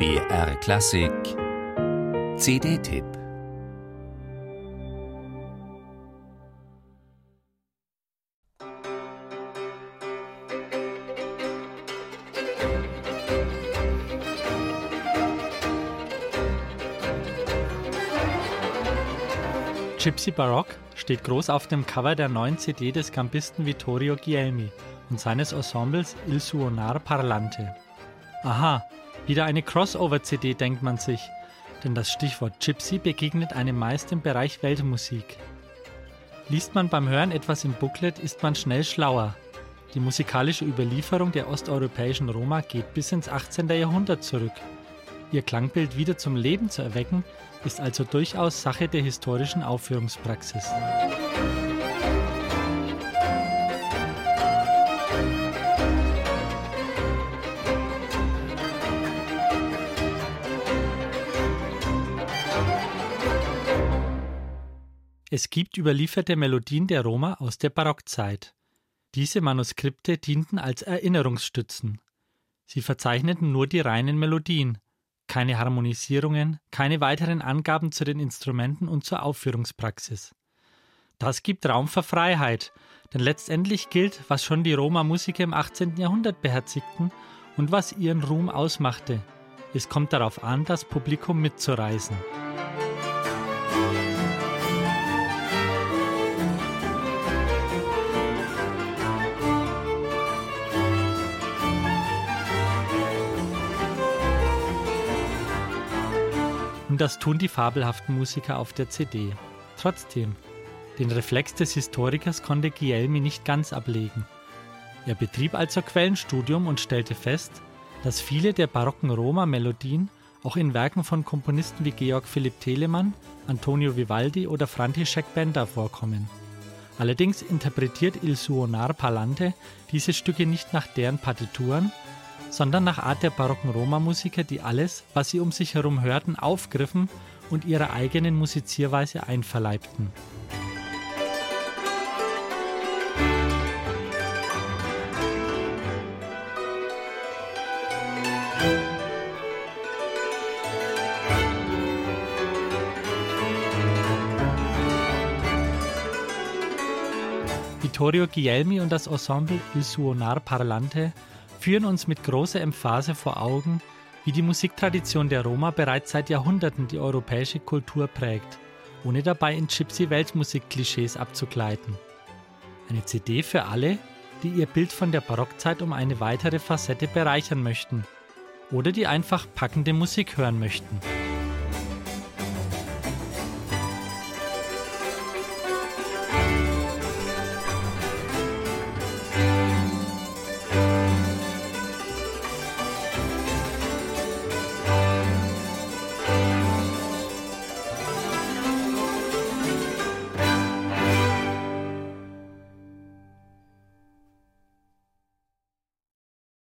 BR Klassik CD-Tipp Gypsy Baroque steht groß auf dem Cover der neuen CD des Gambisten Vittorio Guilhelmi und seines Ensembles Il Suonar Parlante. Aha, wieder eine Crossover-CD, denkt man sich, denn das Stichwort Gypsy begegnet einem meist im Bereich Weltmusik. Liest man beim Hören etwas im Booklet, ist man schnell schlauer. Die musikalische Überlieferung der osteuropäischen Roma geht bis ins 18. Jahrhundert zurück. Ihr Klangbild wieder zum Leben zu erwecken, ist also durchaus Sache der historischen Aufführungspraxis. Es gibt überlieferte Melodien der Roma aus der Barockzeit. Diese Manuskripte dienten als Erinnerungsstützen. Sie verzeichneten nur die reinen Melodien, keine Harmonisierungen, keine weiteren Angaben zu den Instrumenten und zur Aufführungspraxis. Das gibt Raum für Freiheit, denn letztendlich gilt, was schon die Roma-Musiker im 18. Jahrhundert beherzigten und was ihren Ruhm ausmachte. Es kommt darauf an, das Publikum mitzureisen. Das tun die fabelhaften Musiker auf der CD. Trotzdem, den Reflex des Historikers konnte Guilhelmi nicht ganz ablegen. Er betrieb also Quellenstudium und stellte fest, dass viele der barocken Roma-Melodien auch in Werken von Komponisten wie Georg Philipp Telemann, Antonio Vivaldi oder František Benda vorkommen. Allerdings interpretiert Il Suonar Palante diese Stücke nicht nach deren Partituren, sondern nach Art der barocken Roma-Musiker, die alles, was sie um sich herum hörten, aufgriffen und ihrer eigenen Musizierweise einverleibten. Vittorio Guilhelmi und das Ensemble Il Suonar Parlante führen uns mit großer Emphase vor Augen, wie die Musiktradition der Roma bereits seit Jahrhunderten die europäische Kultur prägt, ohne dabei in Gypsy-Weltmusik-Klischees abzugleiten. Eine CD für alle, die ihr Bild von der Barockzeit um eine weitere Facette bereichern möchten oder die einfach packende Musik hören möchten.